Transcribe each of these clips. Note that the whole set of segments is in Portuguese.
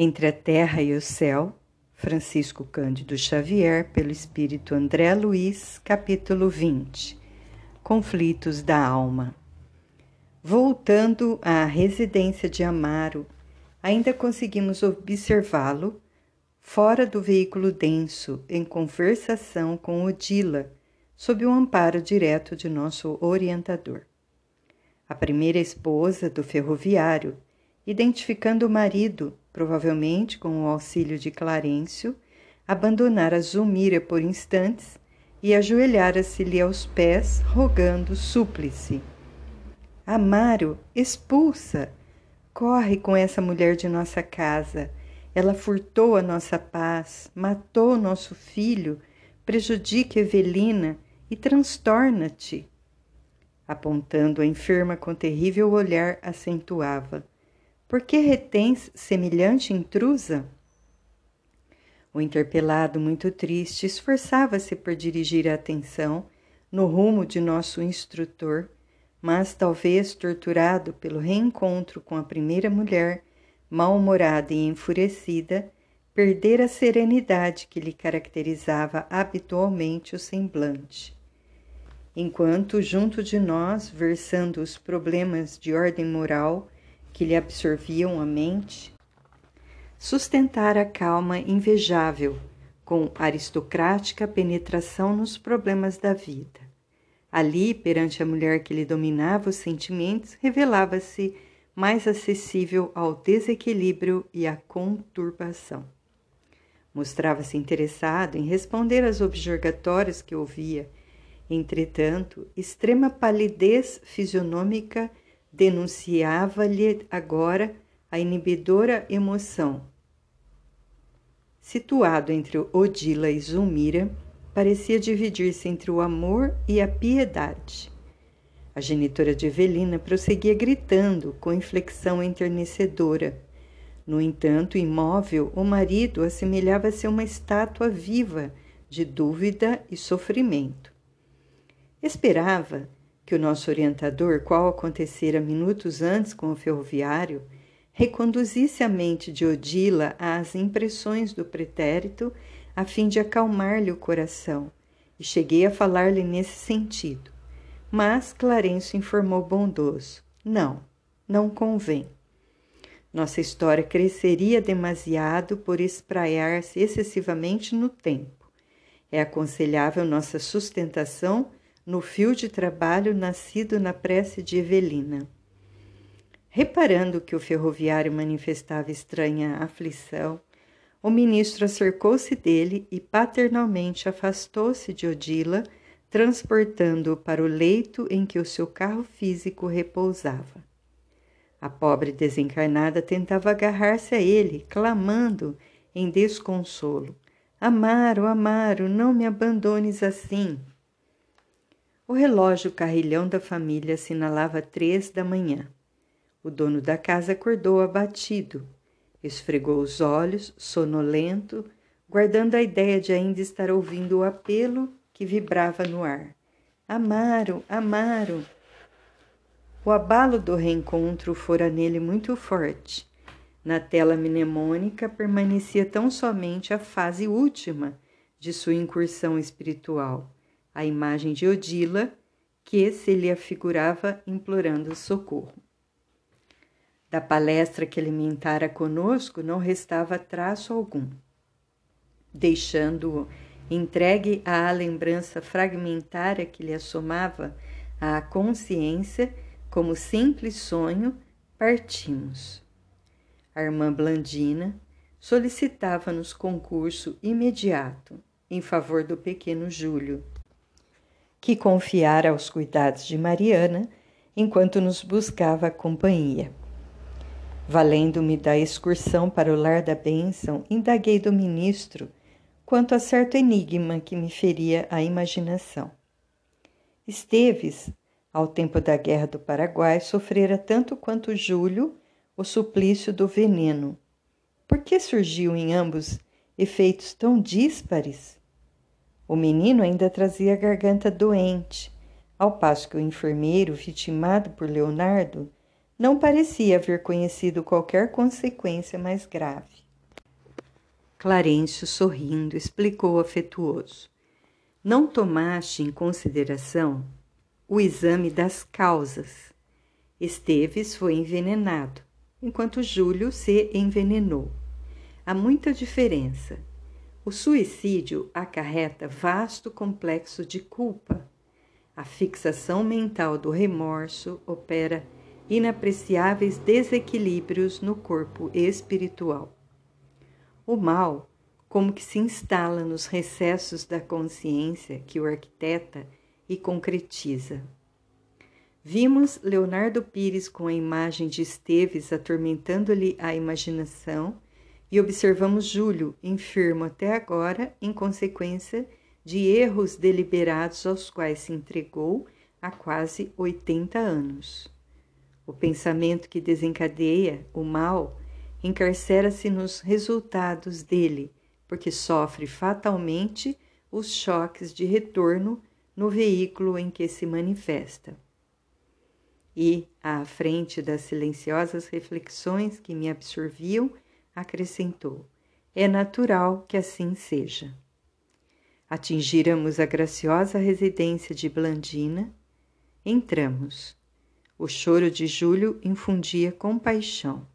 Entre a Terra e o Céu, Francisco Cândido Xavier, pelo Espírito André Luiz, capítulo 20 Conflitos da Alma. Voltando à residência de Amaro, ainda conseguimos observá-lo fora do veículo denso, em conversação com Odila, sob o amparo direto de nosso orientador. A primeira esposa do ferroviário, identificando o marido, provavelmente com o auxílio de Clarencio, abandonara Zulmira por instantes e ajoelhara-se-lhe aos pés, rogando súplice. Amaro, expulsa! Corre com essa mulher de nossa casa. Ela furtou a nossa paz, matou nosso filho, prejudica Evelina e transtorna-te. Apontando a enferma com terrível olhar, acentuava: por que retens semelhante intrusa? O interpelado, muito triste, esforçava-se por dirigir a atenção no rumo de nosso instrutor, mas talvez torturado pelo reencontro com a primeira mulher, mal-humorada e enfurecida, perdera a serenidade que lhe caracterizava habitualmente o semblante. Enquanto, junto de nós, versando os problemas de ordem moral, que lhe absorviam a mente, sustentara a calma invejável, com aristocrática penetração nos problemas da vida. Ali, perante a mulher que lhe dominava os sentimentos, revelava-se mais acessível ao desequilíbrio e à conturbação. Mostrava-se interessado em responder às objurgatórias que ouvia. Entretanto, extrema palidez fisionômica denunciava-lhe agora a inibidora emoção. Situado entre Odila e Zulmira, parecia dividir-se entre o amor e a piedade. A genitora de Evelina prosseguia gritando com inflexão enternecedora. No entanto, imóvel, o marido assemelhava-se a uma estátua viva de dúvida e sofrimento. Esperava que o nosso orientador, qual acontecera minutos antes com o ferroviário, reconduzisse a mente de Odila às impressões do pretérito a fim de acalmar-lhe o coração, e cheguei a falar-lhe nesse sentido. Mas Clarencio informou bondoso: Não, não convém. Nossa história cresceria demasiado por espraiar-se excessivamente no tempo. É aconselhável nossa sustentação no fio de trabalho nascido na prece de Evelina. Reparando que o ferroviário manifestava estranha aflição, o ministro acercou-se dele e paternalmente afastou-se de Odila, transportando-o para o leito em que o seu carro físico repousava. A pobre desencarnada tentava agarrar-se a ele, clamando em desconsolo: Amaro, Amaro, não me abandones assim. O relógio carrilhão da família assinalava três da manhã. O dono da casa acordou abatido, esfregou os olhos, sonolento, guardando a ideia de ainda estar ouvindo o apelo que vibrava no ar. Amaro, Amaro! O abalo do reencontro fora nele muito forte. Na tela mnemônica permanecia tão somente a fase última de sua incursão espiritual a imagem de Odila, que se lhe afigurava implorando socorro. Da palestra que alimentara conosco não restava traço algum, deixando-o entregue à lembrança fragmentária que lhe assomava à consciência como simples sonho, partimos. A irmã Blandina solicitava-nos concurso imediato em favor do pequeno Júlio, que confiara aos cuidados de Mariana enquanto nos buscava companhia. Valendo-me da excursão para o lar da bênção, indaguei do ministro quanto a certo enigma que me feria a imaginação. Esteves, ao tempo da Guerra do Paraguai, sofrera tanto quanto Júlio o suplício do veneno. Por que surgiu em ambos efeitos tão díspares? O menino ainda trazia a garganta doente, ao passo que o enfermeiro, vitimado por Leonardo, não parecia haver conhecido qualquer consequência mais grave. Clarencio, sorrindo, explicou afetuoso. Não tomaste em consideração o exame das causas. Esteves foi envenenado, enquanto Júlio se envenenou. Há muita diferença. O suicídio acarreta vasto complexo de culpa. A fixação mental do remorso opera inapreciáveis desequilíbrios no corpo espiritual. O mal, como que se instala nos recessos da consciência que o arquiteta e concretiza. Vimos Leonardo Pires com a imagem de Esteves atormentando-lhe a imaginação e observamos Júlio enfermo até agora em consequência de erros deliberados aos quais se entregou há quase 80 anos. O pensamento que desencadeia o mal encarcera-se nos resultados dele, porque sofre fatalmente os choques de retorno no veículo em que se manifesta. E, à frente das silenciosas reflexões que me absorviam, acrescentou: É natural que assim seja. Atingíramos a graciosa residência de Blandina. Entramos. O choro de Júlio infundia compaixão.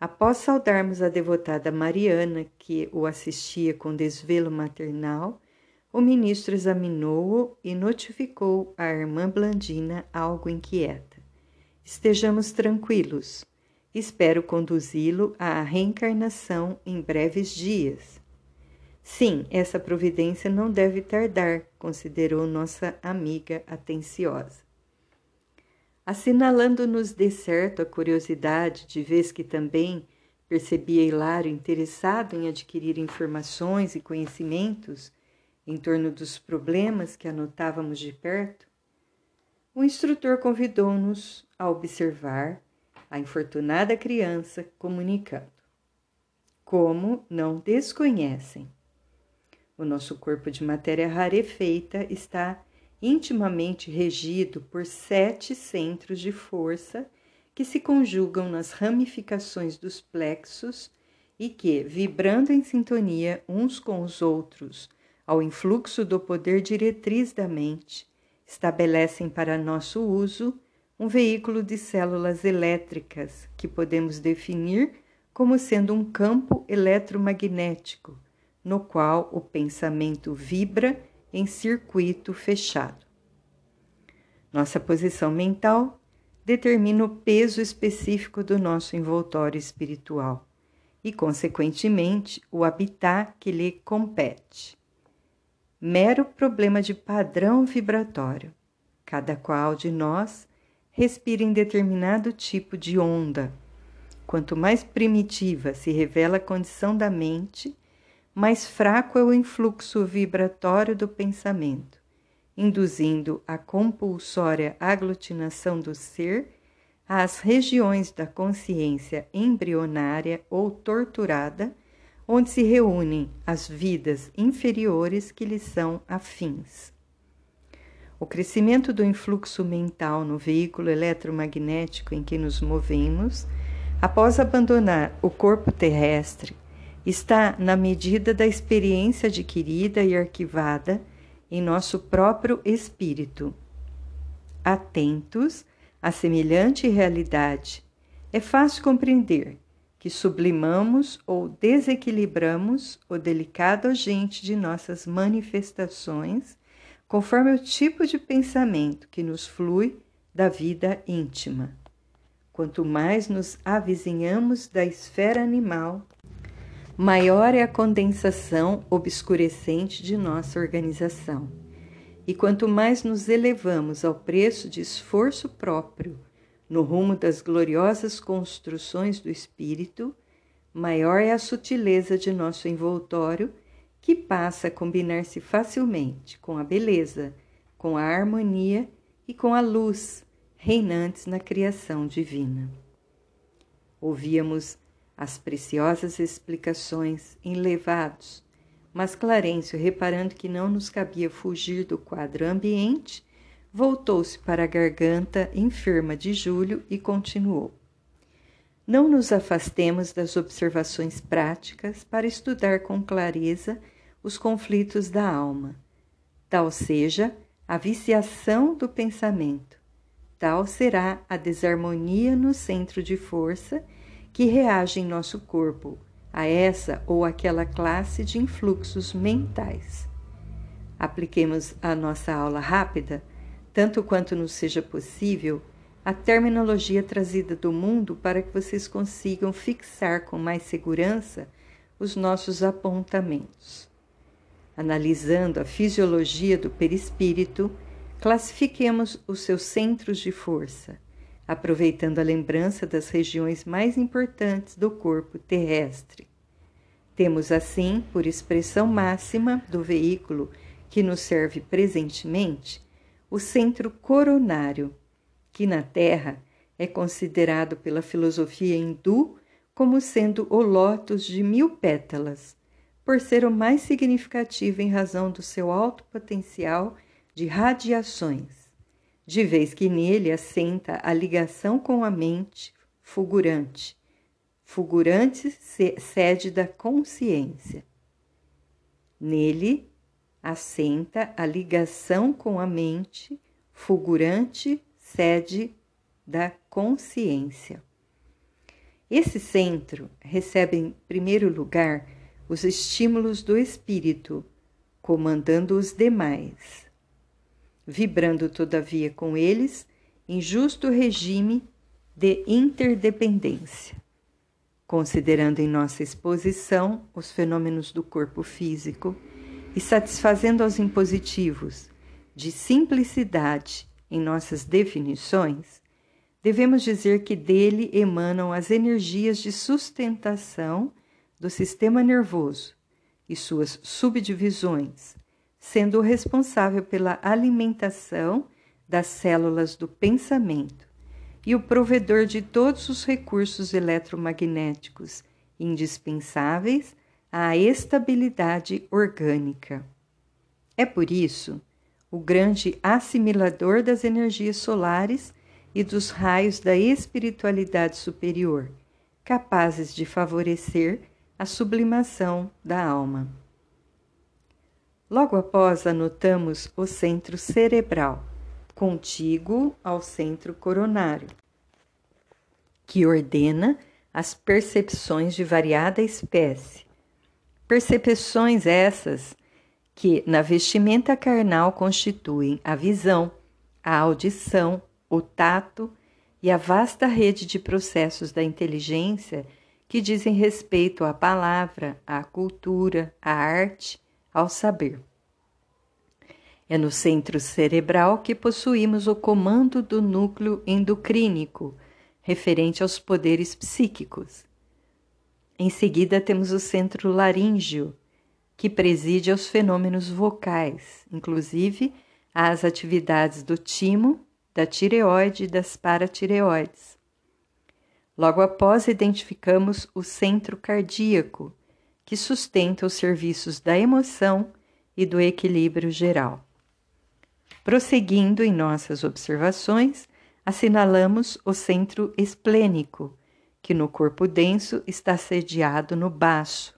Após saudarmos a devotada Mariana, que o assistia com desvelo maternal, o ministro examinou-o e notificou à irmã Blandina algo inquieta. Estejamos tranquilos. Espero conduzi-lo à reencarnação em breves dias. Sim, essa providência não deve tardar, considerou nossa amiga atenciosa. Assinalando-nos de certo a curiosidade, de vez que também percebia Hilário interessado em adquirir informações e conhecimentos, em torno dos problemas que anotávamos de perto, o instrutor convidou-nos a observar a infortunada criança comunicando. Como não desconhecem? O nosso corpo de matéria rarefeita está intimamente regido por sete centros de força que se conjugam nas ramificações dos plexos e que, vibrando em sintonia uns com os outros, ao influxo do poder diretriz da mente, estabelecem para nosso uso um veículo de células elétricas que podemos definir como sendo um campo eletromagnético, no qual o pensamento vibra em circuito fechado. Nossa posição mental determina o peso específico do nosso envoltório espiritual e, consequentemente, o habitat que lhe compete mero problema de padrão vibratório. Cada qual de nós respira em determinado tipo de onda. Quanto mais primitiva se revela a condição da mente, mais fraco é o influxo vibratório do pensamento, induzindo a compulsória aglutinação do ser às regiões da consciência embrionária ou torturada onde se reúnem as vidas inferiores que lhe são afins. O crescimento do influxo mental no veículo eletromagnético em que nos movemos, após abandonar o corpo terrestre, está na medida da experiência adquirida e arquivada em nosso próprio espírito. Atentos à semelhante realidade, é fácil compreender que sublimamos ou desequilibramos o delicado agente de nossas manifestações, conforme o tipo de pensamento que nos flui da vida íntima. Quanto mais nos avizinhamos da esfera animal, maior é a condensação obscurecente de nossa organização. E quanto mais nos elevamos ao preço de esforço próprio, no rumo das gloriosas construções do espírito, maior é a sutileza de nosso envoltório, que passa a combinar-se facilmente com a beleza, com a harmonia e com a luz reinantes na criação divina. Ouvíamos as preciosas explicações enlevados, mas Clarencio, reparando que não nos cabia fugir do quadro ambiente, Voltou-se para a garganta enferma de Júlio e continuou. Não nos afastemos das observações práticas para estudar com clareza os conflitos da alma. Tal seja a viciação do pensamento, tal será a desarmonia no centro de força que reage em nosso corpo a essa ou aquela classe de influxos mentais. Apliquemos a nossa aula rápida, tanto quanto nos seja possível, a terminologia trazida do mundo para que vocês consigam fixar com mais segurança os nossos apontamentos. Analisando a fisiologia do perispírito, classifiquemos os seus centros de força, aproveitando a lembrança das regiões mais importantes do corpo terrestre. Temos assim, por expressão máxima do veículo que nos serve presentemente, o centro coronário, que na Terra é considerado pela filosofia hindu como sendo o lótus de mil pétalas, por ser o mais significativo em razão do seu alto potencial de radiações, de vez que nele assenta a ligação com a mente fulgurante. Fulgurante sede da consciência. Nele assenta a ligação com a mente fulgurante sede da consciência. Esse centro recebe em primeiro lugar os estímulos do espírito, comandando os demais, vibrando todavia com eles em justo regime de interdependência, considerando em nossa exposição os fenômenos do corpo físico e satisfazendo aos impositivos de simplicidade em nossas definições, devemos dizer que dele emanam as energias de sustentação do sistema nervoso e suas subdivisões, sendo o responsável pela alimentação das células do pensamento e o provedor de todos os recursos eletromagnéticos indispensáveis à estabilidade orgânica. É por isso o grande assimilador das energias solares e dos raios da espiritualidade superior, capazes de favorecer a sublimação da alma. Logo após, anotamos o centro cerebral, contíguo ao centro coronário, que ordena as percepções de variada espécie. Percepções essas que na vestimenta carnal constituem a visão, a audição, o tato e a vasta rede de processos da inteligência que dizem respeito à palavra, à cultura, à arte, ao saber. É no centro cerebral que possuímos o comando do núcleo endocrínico, referente aos poderes psíquicos. Em seguida, temos o centro laríngeo, que preside aos fenômenos vocais, inclusive às atividades do timo, da tireoide e das paratireoides. Logo após, identificamos o centro cardíaco, que sustenta os serviços da emoção e do equilíbrio geral. Prosseguindo em nossas observações, assinalamos o centro esplênico, que no corpo denso está sediado no baço,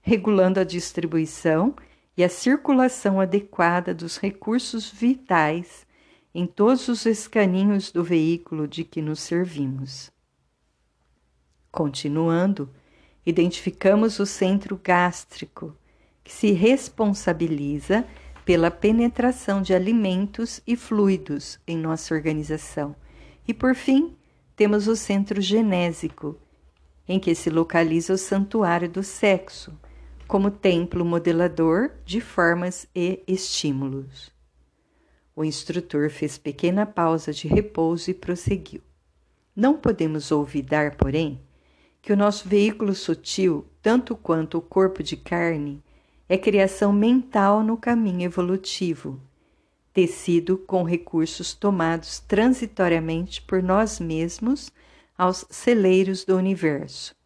regulando a distribuição e a circulação adequada dos recursos vitais em todos os escaninhos do veículo de que nos servimos. Continuando, identificamos o centro gástrico, que se responsabiliza pela penetração de alimentos e fluidos em nossa organização. E por fim, temos o centro genésico, em que se localiza o santuário do sexo, como templo modelador de formas e estímulos. O instrutor fez pequena pausa de repouso e prosseguiu. Não podemos olvidar, porém, que o nosso veículo sutil, tanto quanto o corpo de carne, é criação mental no caminho evolutivo, tecido com recursos tomados transitoriamente por nós mesmos aos celeiros do universo,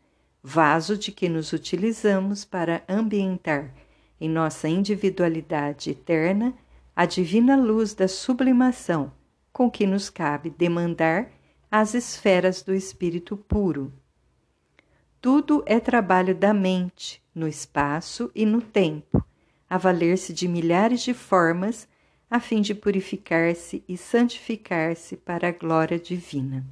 vaso de que nos utilizamos para ambientar em nossa individualidade eterna a divina luz da sublimação com que nos cabe demandar às esferas do espírito puro, tudo é trabalho da mente, no espaço e no tempo, a valer-se de milhares de formas, a fim de purificar-se e santificar-se para a glória divina.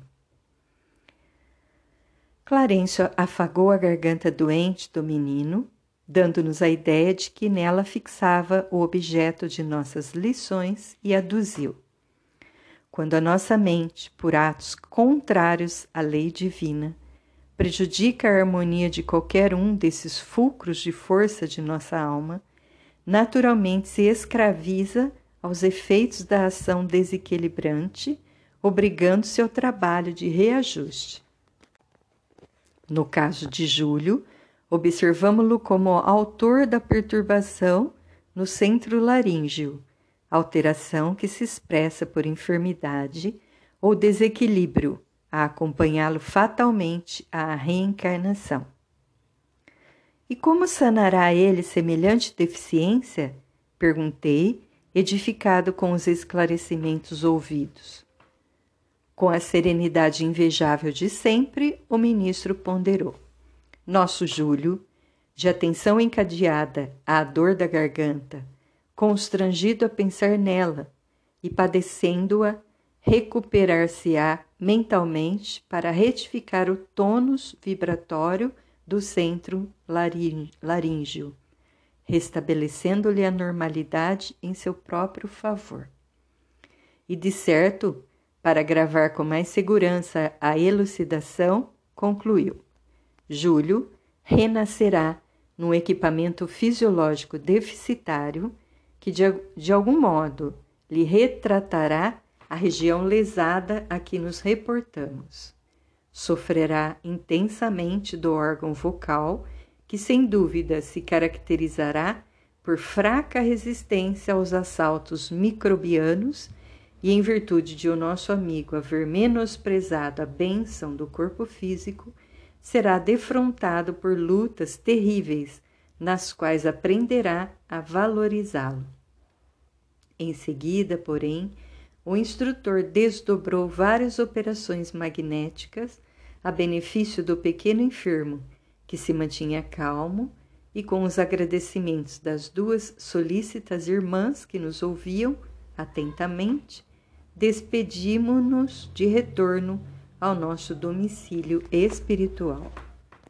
Clarencio afagou a garganta doente do menino, dando-nos a ideia de que nela fixava o objeto de nossas lições e aduziu. Quando a nossa mente, por atos contrários à lei divina, prejudica a harmonia de qualquer um desses fulcros de força de nossa alma, naturalmente se escraviza aos efeitos da ação desequilibrante, obrigando-se ao trabalho de reajuste. No caso de Júlio, observamo-lo como autor da perturbação no centro laríngeo, alteração que se expressa por enfermidade ou desequilíbrio a acompanhá-lo fatalmente à reencarnação. E como sanará ele semelhante deficiência? Perguntei, edificado com os esclarecimentos ouvidos. Com a serenidade invejável de sempre, o ministro ponderou. Nosso Júlio, de atenção encadeada à dor da garganta, constrangido a pensar nela e padecendo-a, recuperar-se-á mentalmente para retificar o tônus vibratório do centro laríngeo, restabelecendo-lhe a normalidade em seu próprio favor. E de certo, para gravar com mais segurança a elucidação, concluiu: Júlio renascerá num equipamento fisiológico deficitário que, de, de algum modo, lhe retratará a região lesada a que nos reportamos. Sofrerá intensamente do órgão vocal, que sem dúvida se caracterizará por fraca resistência aos assaltos microbianos e em virtude de o nosso amigo haver menosprezado a bênção do corpo físico, será defrontado por lutas terríveis, nas quais aprenderá a valorizá-lo. Em seguida, porém, o instrutor desdobrou várias operações magnéticas a benefício do pequeno enfermo, que se mantinha calmo e com os agradecimentos das duas solícitas irmãs que nos ouviam atentamente, despedimos-nos de retorno ao nosso domicílio espiritual.